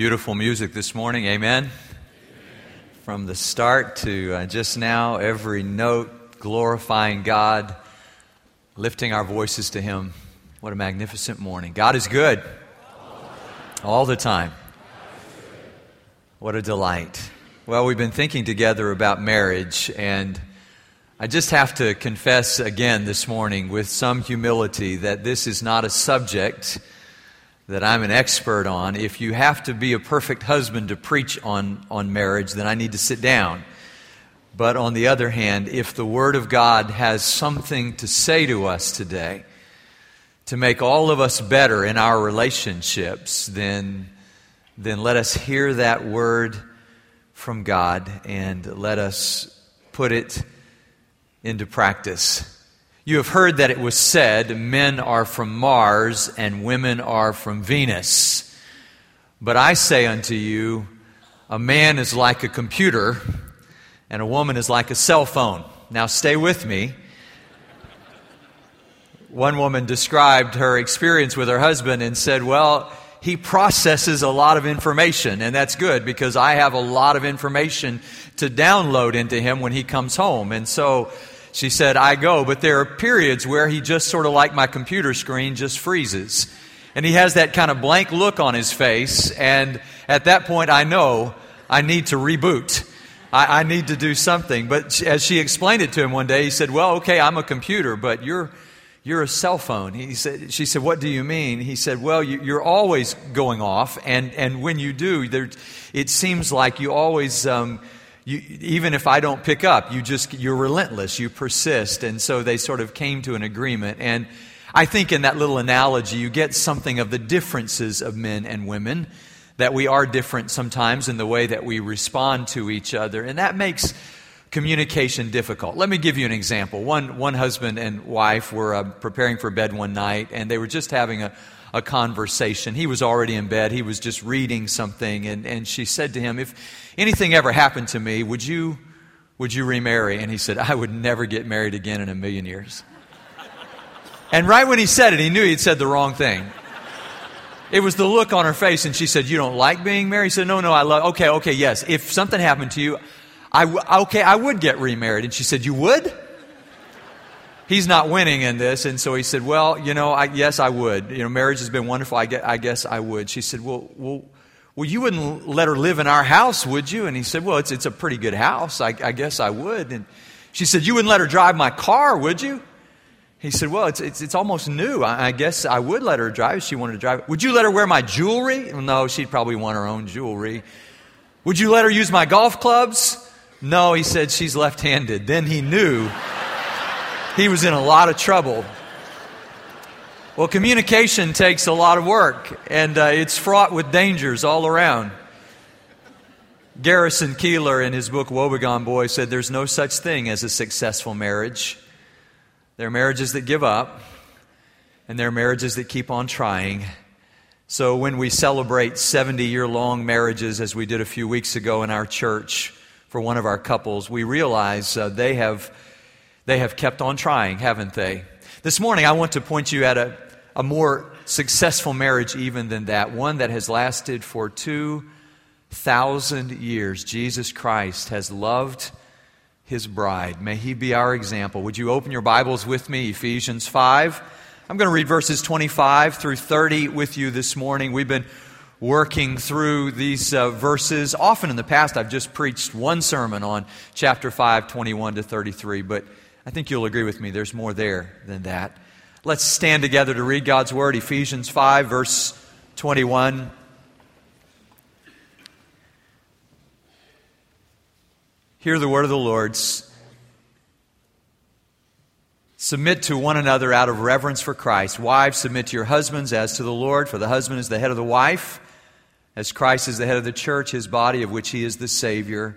Beautiful music this morning, amen? amen. From the start to uh, just now, every note glorifying God, lifting our voices to Him. What a magnificent morning. God is good all the time. What a delight. Well, we've been thinking together about marriage, and I just have to confess again this morning with some humility that this is not a subject that I'm an expert on. If you have to be a perfect husband to preach on, on marriage, then I need to sit down. But on the other hand, if the Word of God has something to say to us today, to make all of us better in our relationships, then, then let us hear that Word from God and let us put it into practice. You have heard that it was said, Men are from Mars and women are from Venus. But I say unto you, a man is like a computer and a woman is like a cell phone. Now stay with me. One woman described her experience with her husband and said, Well, he processes a lot of information, and that's good because I have a lot of information to download into him when he comes home. And so she said, I go, but there are periods where he just sort of like my computer screen just freezes. And he has that kind of blank look on his face. And at that point, I know I need to reboot. I, I need to do something. But as she explained it to him one day, he said, Well, okay, I'm a computer, but you're, you're a cell phone. He said, she said, What do you mean? He said, Well, you, are always going off. And, and when you do, there, it seems like you always. Um, you, even if I don't pick up, you just, you're relentless, you persist. And so they sort of came to an agreement. And I think in that little analogy, you get something of the differences of men and women, that we are different sometimes in the way that we respond to each other. And that makes communication difficult. Let me give you an example. One, one husband and wife were uh, preparing for bed one night, and they were just having a, a conversation. He was already in bed, he was just reading something, and, and she said to him, If anything ever happened to me, would you, would you remarry? And he said, I would never get married again in a million years. And right when he said it, he knew he'd said the wrong thing. It was the look on her face, and she said, You don't like being married? He said, No, no, I love, okay, okay, yes. If something happened to you, I, okay, I would get remarried. And she said, You would? He's not winning in this. And so he said, Well, you know, I, yes, I would. You know, marriage has been wonderful. I guess, I guess I would. She said, Well, well, well, you wouldn't let her live in our house, would you? And he said, Well, it's, it's a pretty good house. I, I guess I would. And she said, You wouldn't let her drive my car, would you? He said, Well, it's, it's, it's almost new. I, I, guess I would let her drive if she wanted to drive. Would you let her wear my jewelry? No, she'd probably want her own jewelry. Would you let her use my golf clubs? No, he said, She's left handed. Then he knew he was in a lot of trouble. Well, communication takes a lot of work, and uh, it's fraught with dangers all around. Garrison Keillor, in his book Wobegon Boy, said there's no such thing as a successful marriage. There are marriages that give up, and there are marriages that keep on trying. So when we celebrate 70 year long marriages, as we did a few weeks ago in our church for one of our couples, we realize uh, they have they have kept on trying, haven't they? This morning, I want to point you at a, a more successful marriage, even than that, one that has lasted for 2,000 years. Jesus Christ has loved his bride. May he be our example. Would you open your Bibles with me, Ephesians 5? I'm going to read verses 25 through 30 with you this morning. We've been working through these uh, verses. Often in the past, I've just preached one sermon on chapter 5, 21 to 33, but I think you'll agree with me, there's more there than that. Let's stand together to read God's Word, Ephesians 5, verse 21. Hear the word of the Lord. Submit to one another out of reverence for Christ. Wives, submit to your husbands as to the Lord, for the husband is the head of the wife, as Christ is the head of the church, his body, of which he is the Savior.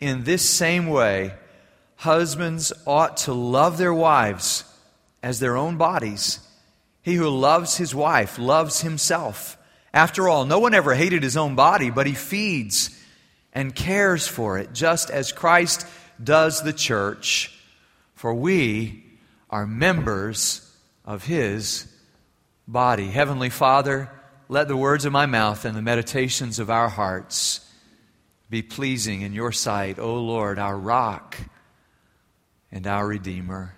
In this same way, husbands ought to love their wives as their own bodies. He who loves his wife loves himself. After all, no one ever hated his own body, but he feeds and cares for it, just as Christ does the church, for we are members of his body. Heavenly Father, let the words of my mouth and the meditations of our hearts be pleasing in your sight, O Lord, our rock and our Redeemer.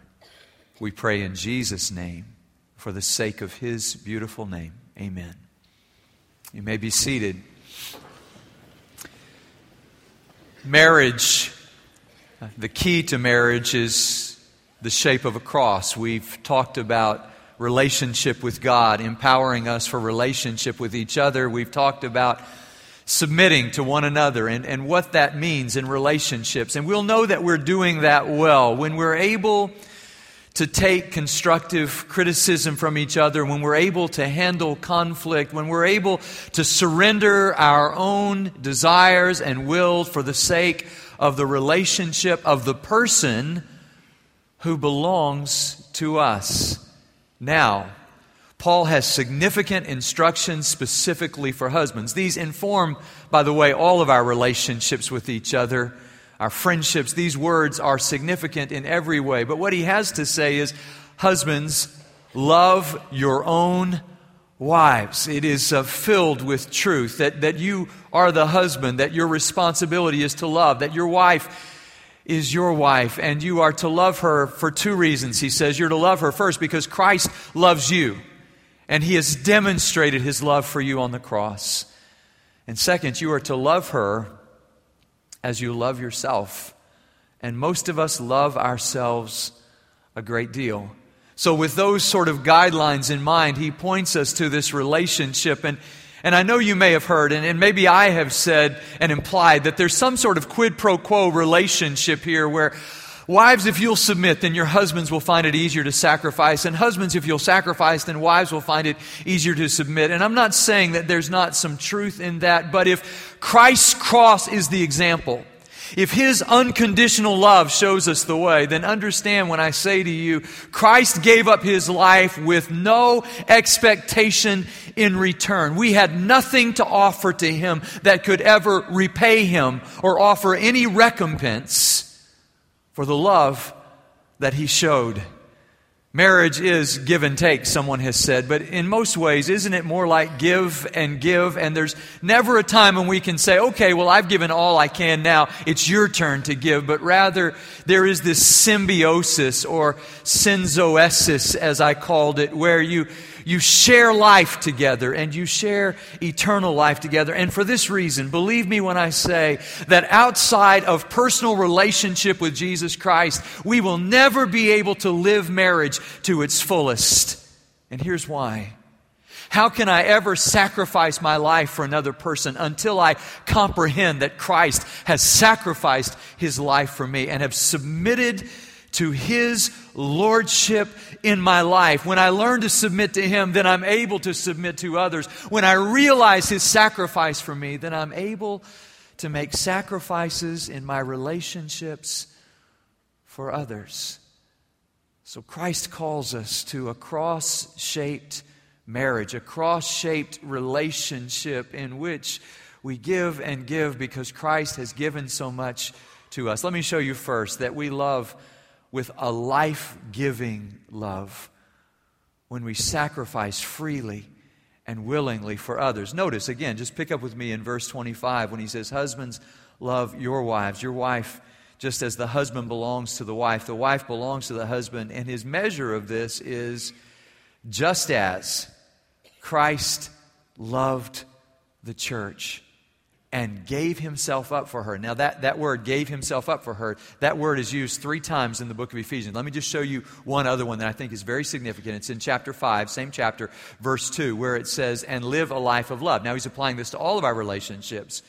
We pray in Jesus' name for the sake of his beautiful name. Amen. You may be seated. Marriage, the key to marriage is the shape of a cross. We've talked about relationship with God, empowering us for relationship with each other. We've talked about submitting to one another and, and what that means in relationships. And we'll know that we're doing that well when we're able to take constructive criticism from each other, when we're able to handle conflict, when we're able to surrender our own desires and wills for the sake of the relationship of the person who belongs to us. Now, Paul has significant instructions specifically for husbands. These inform, by the way, all of our relationships with each other, our friendships. These words are significant in every way. But what he has to say is, husbands, love your own wives. It is uh, filled with truth that, that you are the husband, that your responsibility is to love, that your wife is your wife, and you are to love her for two reasons. He says you're to love her first because Christ loves you, and he has demonstrated his love for you on the cross. And second, you are to love her as you love yourself. And most of us love ourselves a great deal. So, with those sort of guidelines in mind, he points us to this relationship. And and I know you may have heard, and, and, maybe I have said and implied that there's some sort of quid pro quo relationship here where wives, if you'll submit, then your husbands will find it easier to sacrifice. And husbands, if you'll sacrifice, then wives will find it easier to submit. And I'm not saying that there's not some truth in that, but if Christ's cross is the example, if His unconditional love shows us the way, then understand when I say to you, Christ gave up His life with no expectation in return. We had nothing to offer to Him that could ever repay Him or offer any recompense for the love that He showed. Marriage is give and take, someone has said, but in most ways, isn't it more like give and give? And there's never a time when we can say, okay, well, I've given all I can now, it's your turn to give, but rather there is this symbiosis or synzoesis, as I called it, where you, you share life together and you share eternal life together. And for this reason, believe me when I say that outside of personal relationship with Jesus Christ, we will never be able to live marriage to its fullest. And here's why. How can I ever sacrifice my life for another person until I comprehend that Christ has sacrificed his life for me and have submitted to His Lordship in my life. When I learn to submit to Him, then I'm able to submit to others. When I realize His sacrifice for me, then I'm able to make sacrifices in my relationships for others. So Christ calls us to a cross shaped marriage, a cross shaped relationship in which we give and give because Christ has given so much to us. Let me show you first that we love with a life giving love when we sacrifice freely and willingly for others. Notice again, just pick up with me in verse 25 when he says, Husbands, love your wives. Your wife, just as the husband belongs to the wife, the wife belongs to the husband. And his measure of this is just as Christ loved the church and gave himself up for her. Now, that, that word, gave himself up for her, that word is used three times in the book of Ephesians. Let me just show you one other one that I think is very significant. It's in chapter 5, same chapter, verse 2, where it says, and live a life of love. Now, he's applying this to all of our relationships.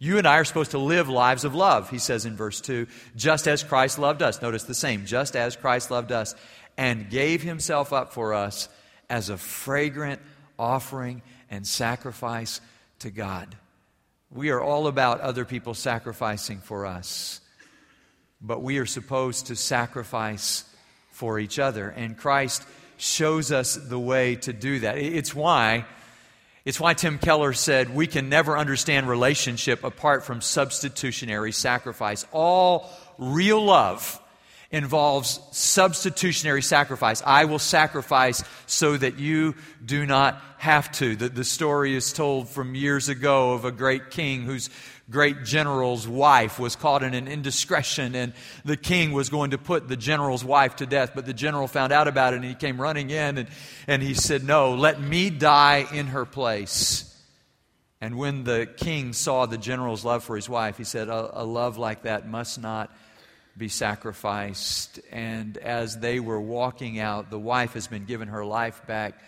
You and I are supposed to live lives of love, he says in verse 2, just as Christ loved us. Notice the same, just as Christ loved us and gave himself up for us as a fragrant offering and sacrifice to God. We are all about other people sacrificing for us, but we are supposed to sacrifice for each other. And Christ shows us the way to do that. It's why. It's why Tim Keller said we can never understand relationship apart from substitutionary sacrifice. All real love involves substitutionary sacrifice. I will sacrifice so that you do not have to. The, the story is told from years ago of a great king whose great general's wife was caught in an indiscretion, and the king was going to put the general's wife to death. But the general found out about it, and he came running in, and, and he said, No, let me die in her place. And when the king saw the general's love for his wife, he said, A, a love like that must not be sacrificed. And as they were walking out, the wife has been given her life back.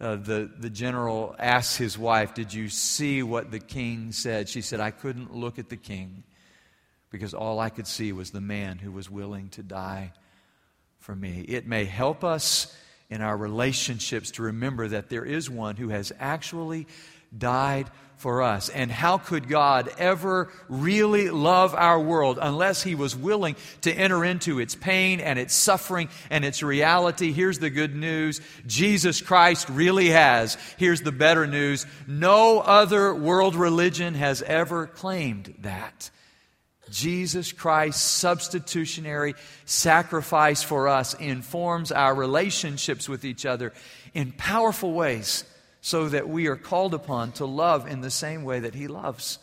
Uh, the, the general asked his wife, Did you see what the king said? She said, I couldn't look at the king because all I could see was the man who was willing to die for me. It may help us in our relationships to remember that there is one who has actually died for us. And how could God ever really love our world unless He was willing to enter into its pain and its suffering and its reality? Here's the good news Jesus Christ really has. Here's the better news no other world religion has ever claimed that. Jesus Christ's substitutionary sacrifice for us informs our relationships with each other in powerful ways so that we are called upon to love in the same way that He loves.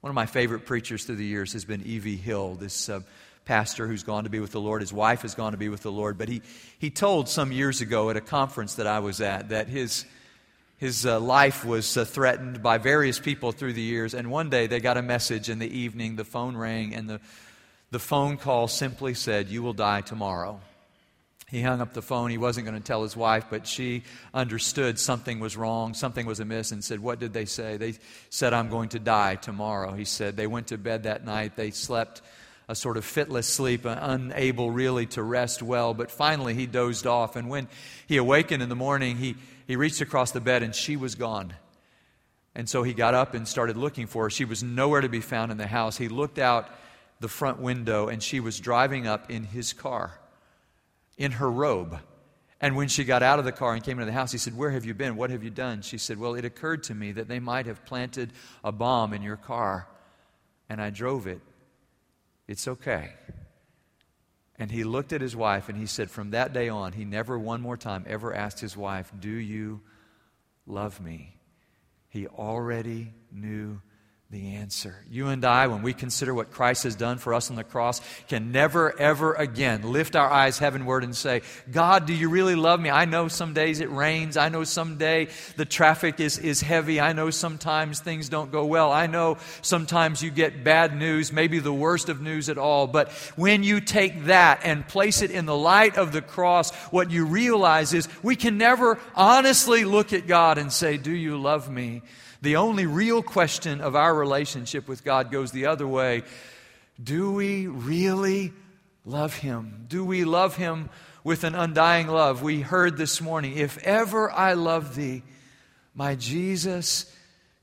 One of my favorite preachers through the years has been E.V. Hill, this uh, pastor who's gone to be with the Lord. His wife has gone to be with the Lord. But he, he told some years ago at a conference that I was at that his, his uh, life was uh, threatened by various people through the years. And one day they got a message in the evening, the phone rang, and the, the phone call simply said, You will die tomorrow. He hung up the phone. He wasn't going to tell his wife, but she understood something was wrong, something was amiss, and said, What did they say? They said, I'm going to die tomorrow. He said, They went to bed that night. They slept a sort of fitless sleep, uh, unable really to rest well. But finally, he dozed off. And when he awakened in the morning, he, he reached across the bed, and she was gone. And so he got up and started looking for her. She was nowhere to be found in the house. He looked out the front window, and she was driving up in his car in her robe. And when she got out of the car and came into the house, he said, Where have you been? What have you done? She said, Well, it occurred to me that they might have planted a bomb in your car, and I drove it. It's okay. And he looked at his wife and he said, From that day on, he never one more time ever asked his wife, Do you love me? He already knew the answer. You and I, when we consider what Christ has done for us on the cross, can never, ever again lift our eyes heavenward and say, God, do you really love me? I know some days it rains. I know someday the traffic is, is heavy. I know sometimes things don't go well. I know sometimes you get bad news, maybe the worst of news at all. But when you take that and place it in the light of the cross, what you realize is we can never honestly look at God and say, Do you love me? The only real question of our relationship with God goes the other way. Do we really love Him? Do we love Him with an undying love? We heard this morning, if ever I love Thee, my Jesus,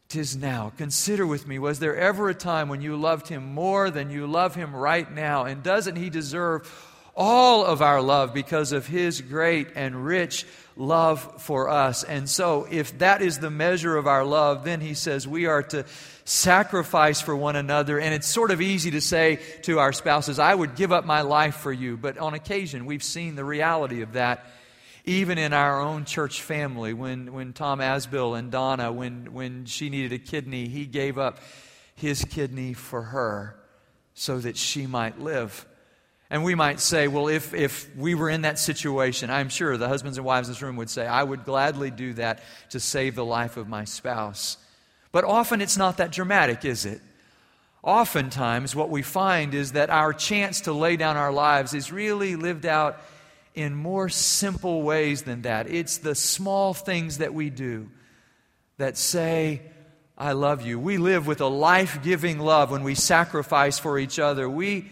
tis now. Consider with me, was there ever a time when you loved Him more than you love Him right now? And doesn't He deserve all of our love because of His great and rich love for us. And so, if that is the measure of our love, then he says we are to sacrifice for one another. And it's sort of easy to say to our spouses, I would give up my life for you. But on occasion, we've seen the reality of that. Even in our own church family, when, when Tom Asbill and Donna, when, when she needed a kidney, he gave up his kidney for her so that she might live. And we might say, well, if, if we were in that situation, I'm sure the husbands and wives in this room would say, I would gladly do that to save the life of my spouse. But often it's not that dramatic, is it? Oftentimes, what we find is that our chance to lay down our lives is really lived out in more simple ways than that. It's the small things that we do that say, I love you. We live with a life giving love when we sacrifice for each other. We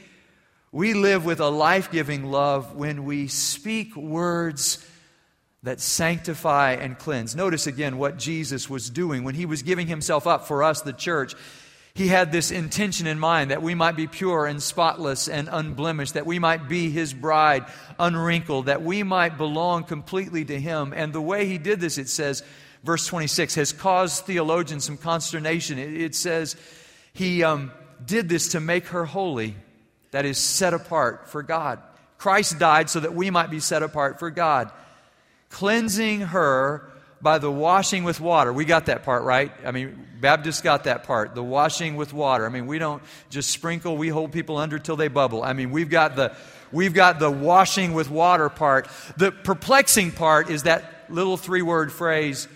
we live with a life giving love when we speak words that sanctify and cleanse. Notice again what Jesus was doing when he was giving himself up for us, the church. He had this intention in mind that we might be pure and spotless and unblemished, that we might be his bride, unwrinkled, that we might belong completely to him. And the way he did this, it says, verse 26, has caused theologians some consternation. It, it says he um, did this to make her holy, that is, set apart for God. Christ died so that we might be set apart for God, cleansing her by the washing with water. We got that part, right? I mean, Baptists got that part, the washing with water. I mean, we don't just sprinkle, we hold people under till they bubble. I mean, we've got the we've got the washing with water part. The perplexing part is that little three-word phrase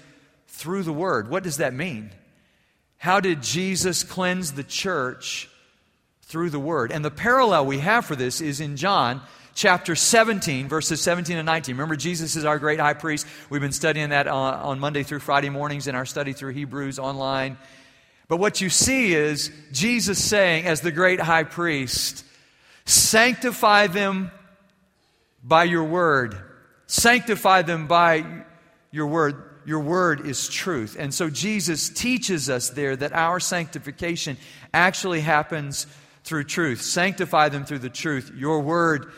through the word. What does that mean? How did Jesus cleanse the church through the word? And the parallel we have for this is in John chapter 17, verses 17 and 19. Remember, Jesus is our great high priest. We've been studying that on, on Monday through Friday mornings in our study through Hebrews online. But what you see is Jesus saying, as the great high priest, sanctify them by your word. Sanctify them by your word. Your word is truth. And so Jesus teaches us there that our sanctification actually happens through truth. Sanctify them through the truth. Your word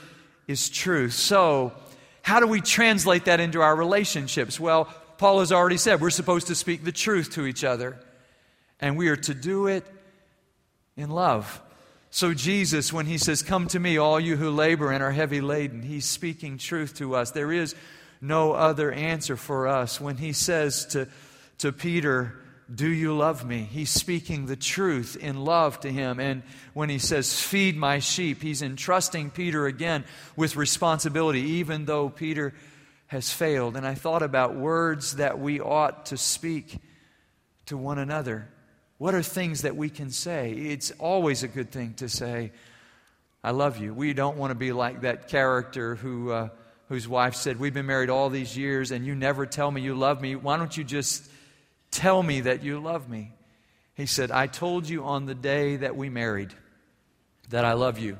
is truth. So, how do we translate that into our relationships? Well, Paul has already said we're supposed to speak the truth to each other, and we are to do it in love. So, Jesus, when he says, Come to me, all you who labor and are heavy laden, he's speaking truth to us. There is no other answer for us. When he says to, to Peter, do you love me? He's speaking the truth in love to him. And when he says, Feed my sheep, he's entrusting Peter again with responsibility, even though Peter has failed. And I thought about words that we ought to speak to one another. What are things that we can say? It's always a good thing to say, I love you. We don't want to be like that character who, uh, whose wife said, We've been married all these years and you never tell me you love me. Why don't you just Tell me that you love me. He said, I told you on the day that we married that I love you.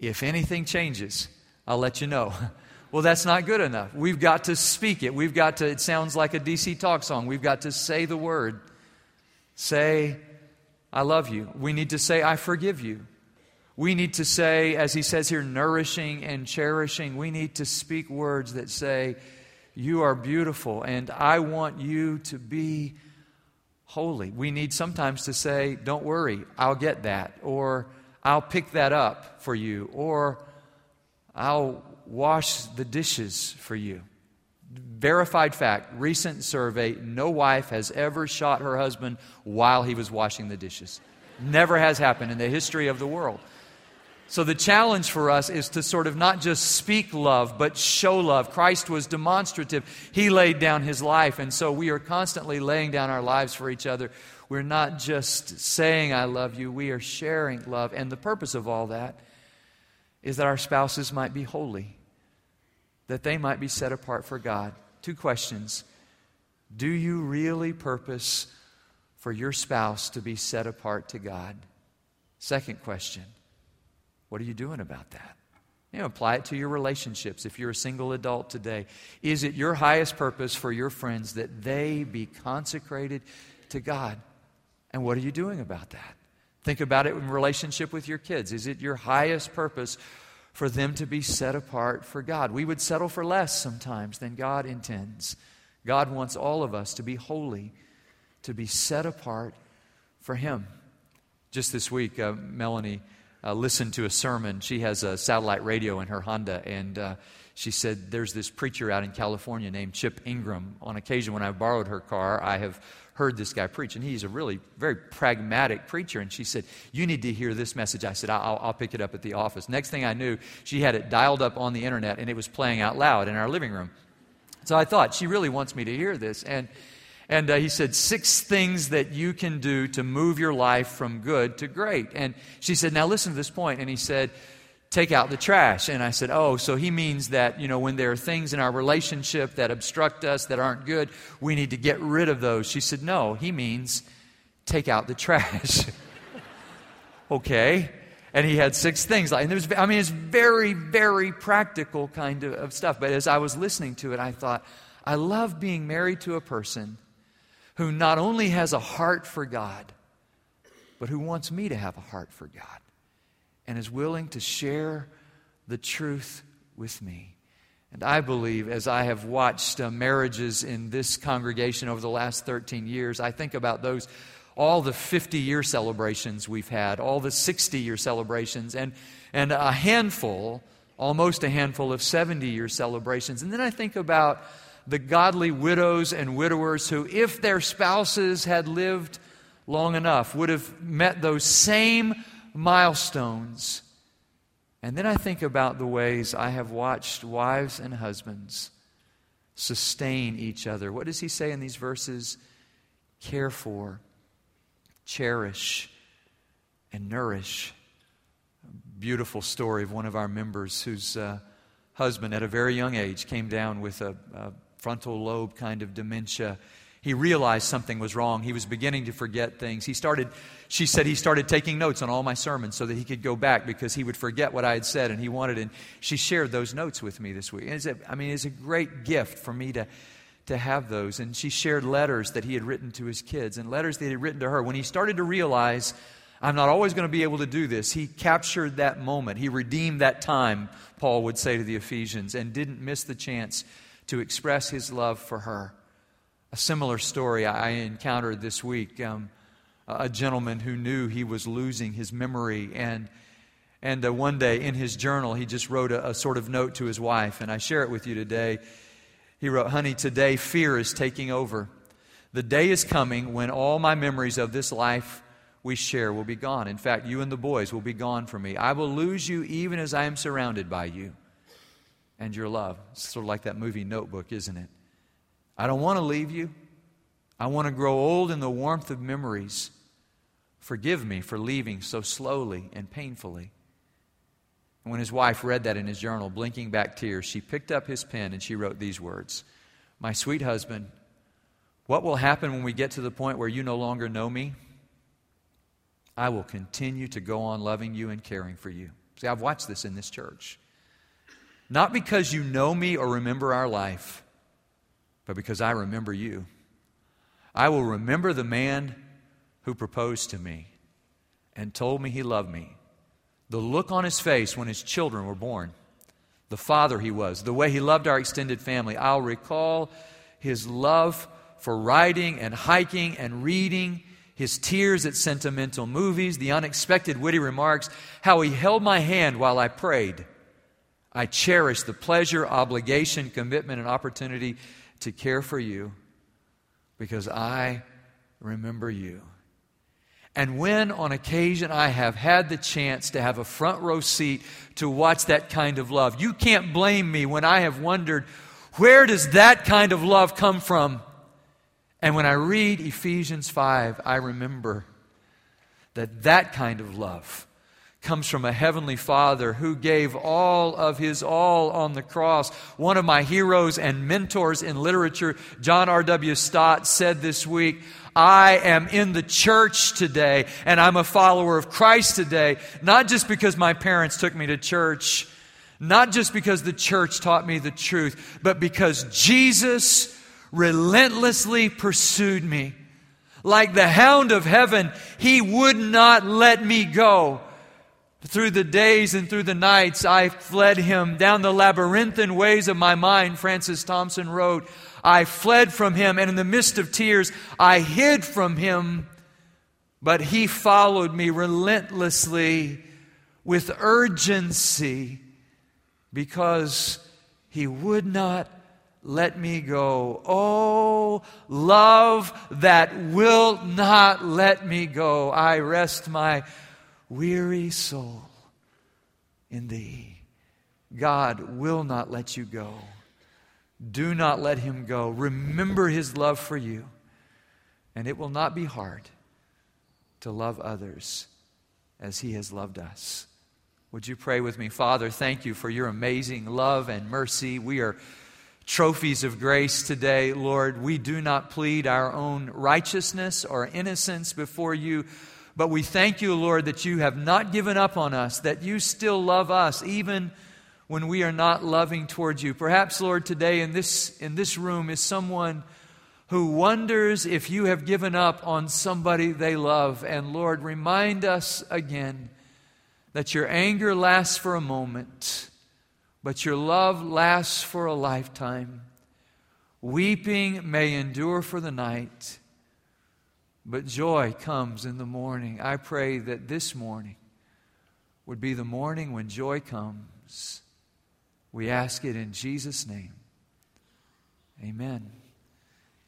If anything changes, I'll let you know. Well, that's not good enough. We've got to speak it. We've got to, it sounds like a DC talk song. We've got to say the word. Say, I love you. We need to say, I forgive you. We need to say, as he says here, nourishing and cherishing. We need to speak words that say, you are beautiful, and I want you to be holy. We need sometimes to say, Don't worry, I'll get that, or I'll pick that up for you, or I'll wash the dishes for you. Verified fact, recent survey no wife has ever shot her husband while he was washing the dishes. Never has happened in the history of the world. So, the challenge for us is to sort of not just speak love, but show love. Christ was demonstrative. He laid down his life. And so, we are constantly laying down our lives for each other. We're not just saying, I love you, we are sharing love. And the purpose of all that is that our spouses might be holy, that they might be set apart for God. Two questions Do you really purpose for your spouse to be set apart to God? Second question what are you doing about that? You know, apply it to your relationships. If you're a single adult today, is it your highest purpose for your friends that they be consecrated to God? And what are you doing about that? Think about it in relationship with your kids. Is it your highest purpose for them to be set apart for God? We would settle for less sometimes than God intends. God wants all of us to be holy, to be set apart for Him. Just this week, uh, Melanie uh, listened to a sermon. She has a satellite radio in her Honda, and uh, she said there's this preacher out in California named Chip Ingram. On occasion, when I borrowed her car, I have heard this guy preach, and he's a really very pragmatic preacher. And she said, You need to hear this message. I said, I'll, I'll pick it up at the office. Next thing I knew, she had it dialed up on the internet, and it was playing out loud in our living room. So I thought, she really wants me to hear this. And and uh, he said, Six things that you can do to move your life from good to great. And she said, Now listen to this point. And he said, Take out the trash. And I said, Oh, so he means that, you know, when there are things in our relationship that obstruct us, that aren't good, we need to get rid of those. She said, No, he means take out the trash. okay. And he had six things. like And there was, I mean, it's very, very practical kind of, of stuff. But as I was listening to it, I thought, I love being married to a person who not only has a heart for God, but who wants me to have a heart for God and is willing to share the truth with me. And I believe, as I have watched uh, marriages in this congregation over the last 13 years, I think about those, all the 50 year celebrations we've had, all the 60 year celebrations, and, and a handful, almost a handful of 70 year celebrations. And then I think about the godly widows and widowers who, if their spouses had lived long enough, would have met those same milestones and then I think about the ways I have watched wives and husbands sustain each other. What does he say in these verses? Care for, cherish, and nourish. Beautiful story of one of our members whose uh, husband, at a very young age, came down with a, a frontal lobe kind of dementia he realized something was wrong. He was beginning to forget things. He started, she said he started taking notes on all my sermons so that he could go back because he would forget what I had said and he wanted. And she shared those notes with me this week. And it's a, I mean, it's a great gift for me to, to have those. And she shared letters that he had written to his kids and letters that he had written to her. When he started to realize, I'm not always going to be able to do this, he captured that moment. He redeemed that time, Paul would say to the Ephesians, and didn't miss the chance to express his love for her. A similar story I encountered this week. Um, a gentleman who knew he was losing his memory and and uh, one day in his journal he just wrote a, a sort of note to his wife and i share it with you today. He wrote honey today fear is taking over. The day is coming when all my memories of this life we share will be gone. In fact you and the boys will be gone from me. I will lose you even as i am surrounded by you and your love it's sort of like that movie notebook isn't it I don't want to leave you. I want to grow old in the warmth of memories. Forgive me for leaving so slowly and painfully. And when his wife read that in his journal, blinking back tears, she picked up his pen and she wrote these words My sweet husband, what will happen when we get to the point where you no longer know me? I will continue to go on loving you and caring for you. See, I've watched this in this church. Not because you know me or remember our life but because I remember you. I will remember the man who proposed to me and told me he loved me. The look on his face when his children were born, the father he was, the way he loved our extended family. I'll recall his love for riding and hiking and reading, his tears at sentimental movies, the unexpected witty remarks, how he held my hand while I prayed. I cherish the pleasure, obligation, commitment, and opportunity to care for you because I remember you. And when on occasion I have had the chance to have a front row seat to watch that kind of love, you can't blame me when I have wondered, where does that kind of love come from? And when I read Ephesians 5, I remember that that kind of love comes from a heavenly Father who gave all of his all on the cross. One of my heroes and mentors in literature, John R.W. Stott, said this week, I am in the church today and I'm a follower of Christ today, not just because my parents took me to church, not just because the church taught me the truth, but because Jesus relentlessly pursued me. Like the hound of heaven, he would not let me go. Through the days and through the nights, I fled him. Down the labyrinthine ways of my mind, Francis Thompson wrote, I fled from him, and in the midst of tears, I hid from him. But he followed me relentlessly with urgency because he would not let me go. Oh, love that will not let me go. I rest my weary soul in thee. God will not let you go. Do not let him go. Remember his love for you, and it will not be hard to love others as he has loved us. Would you pray with me? Father, thank you for your amazing love and mercy. We are trophies of grace today, Lord. We do not plead our own righteousness or innocence before you but we thank you, Lord, that you have not given up on us, that you still love us, even when we are not loving towards you. Perhaps, Lord, today in this, in this room is someone who wonders if you have given up on somebody they love. And Lord, remind us again that your anger lasts for a moment, but your love lasts for a lifetime. Weeping may endure for the night, but joy comes in the morning. I pray that this morning would be the morning when joy comes. We ask it in Jesus' name. Amen.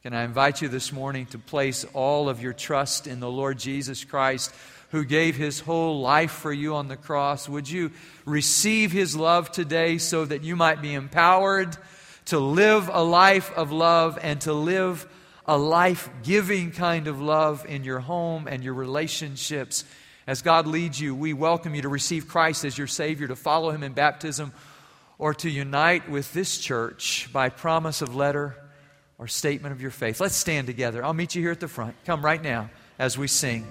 Can I invite you this morning to place all of your trust in the Lord Jesus Christ, who gave his whole life for you on the cross? Would you receive his love today so that you might be empowered to live a life of love and to live a life giving kind of love in your home and your relationships? As God leads you, we welcome you to receive Christ as your Savior, to follow him in baptism or to unite with this church by promise of letter or statement of your faith. Let's stand together. I'll meet you here at the front. Come right now as we sing.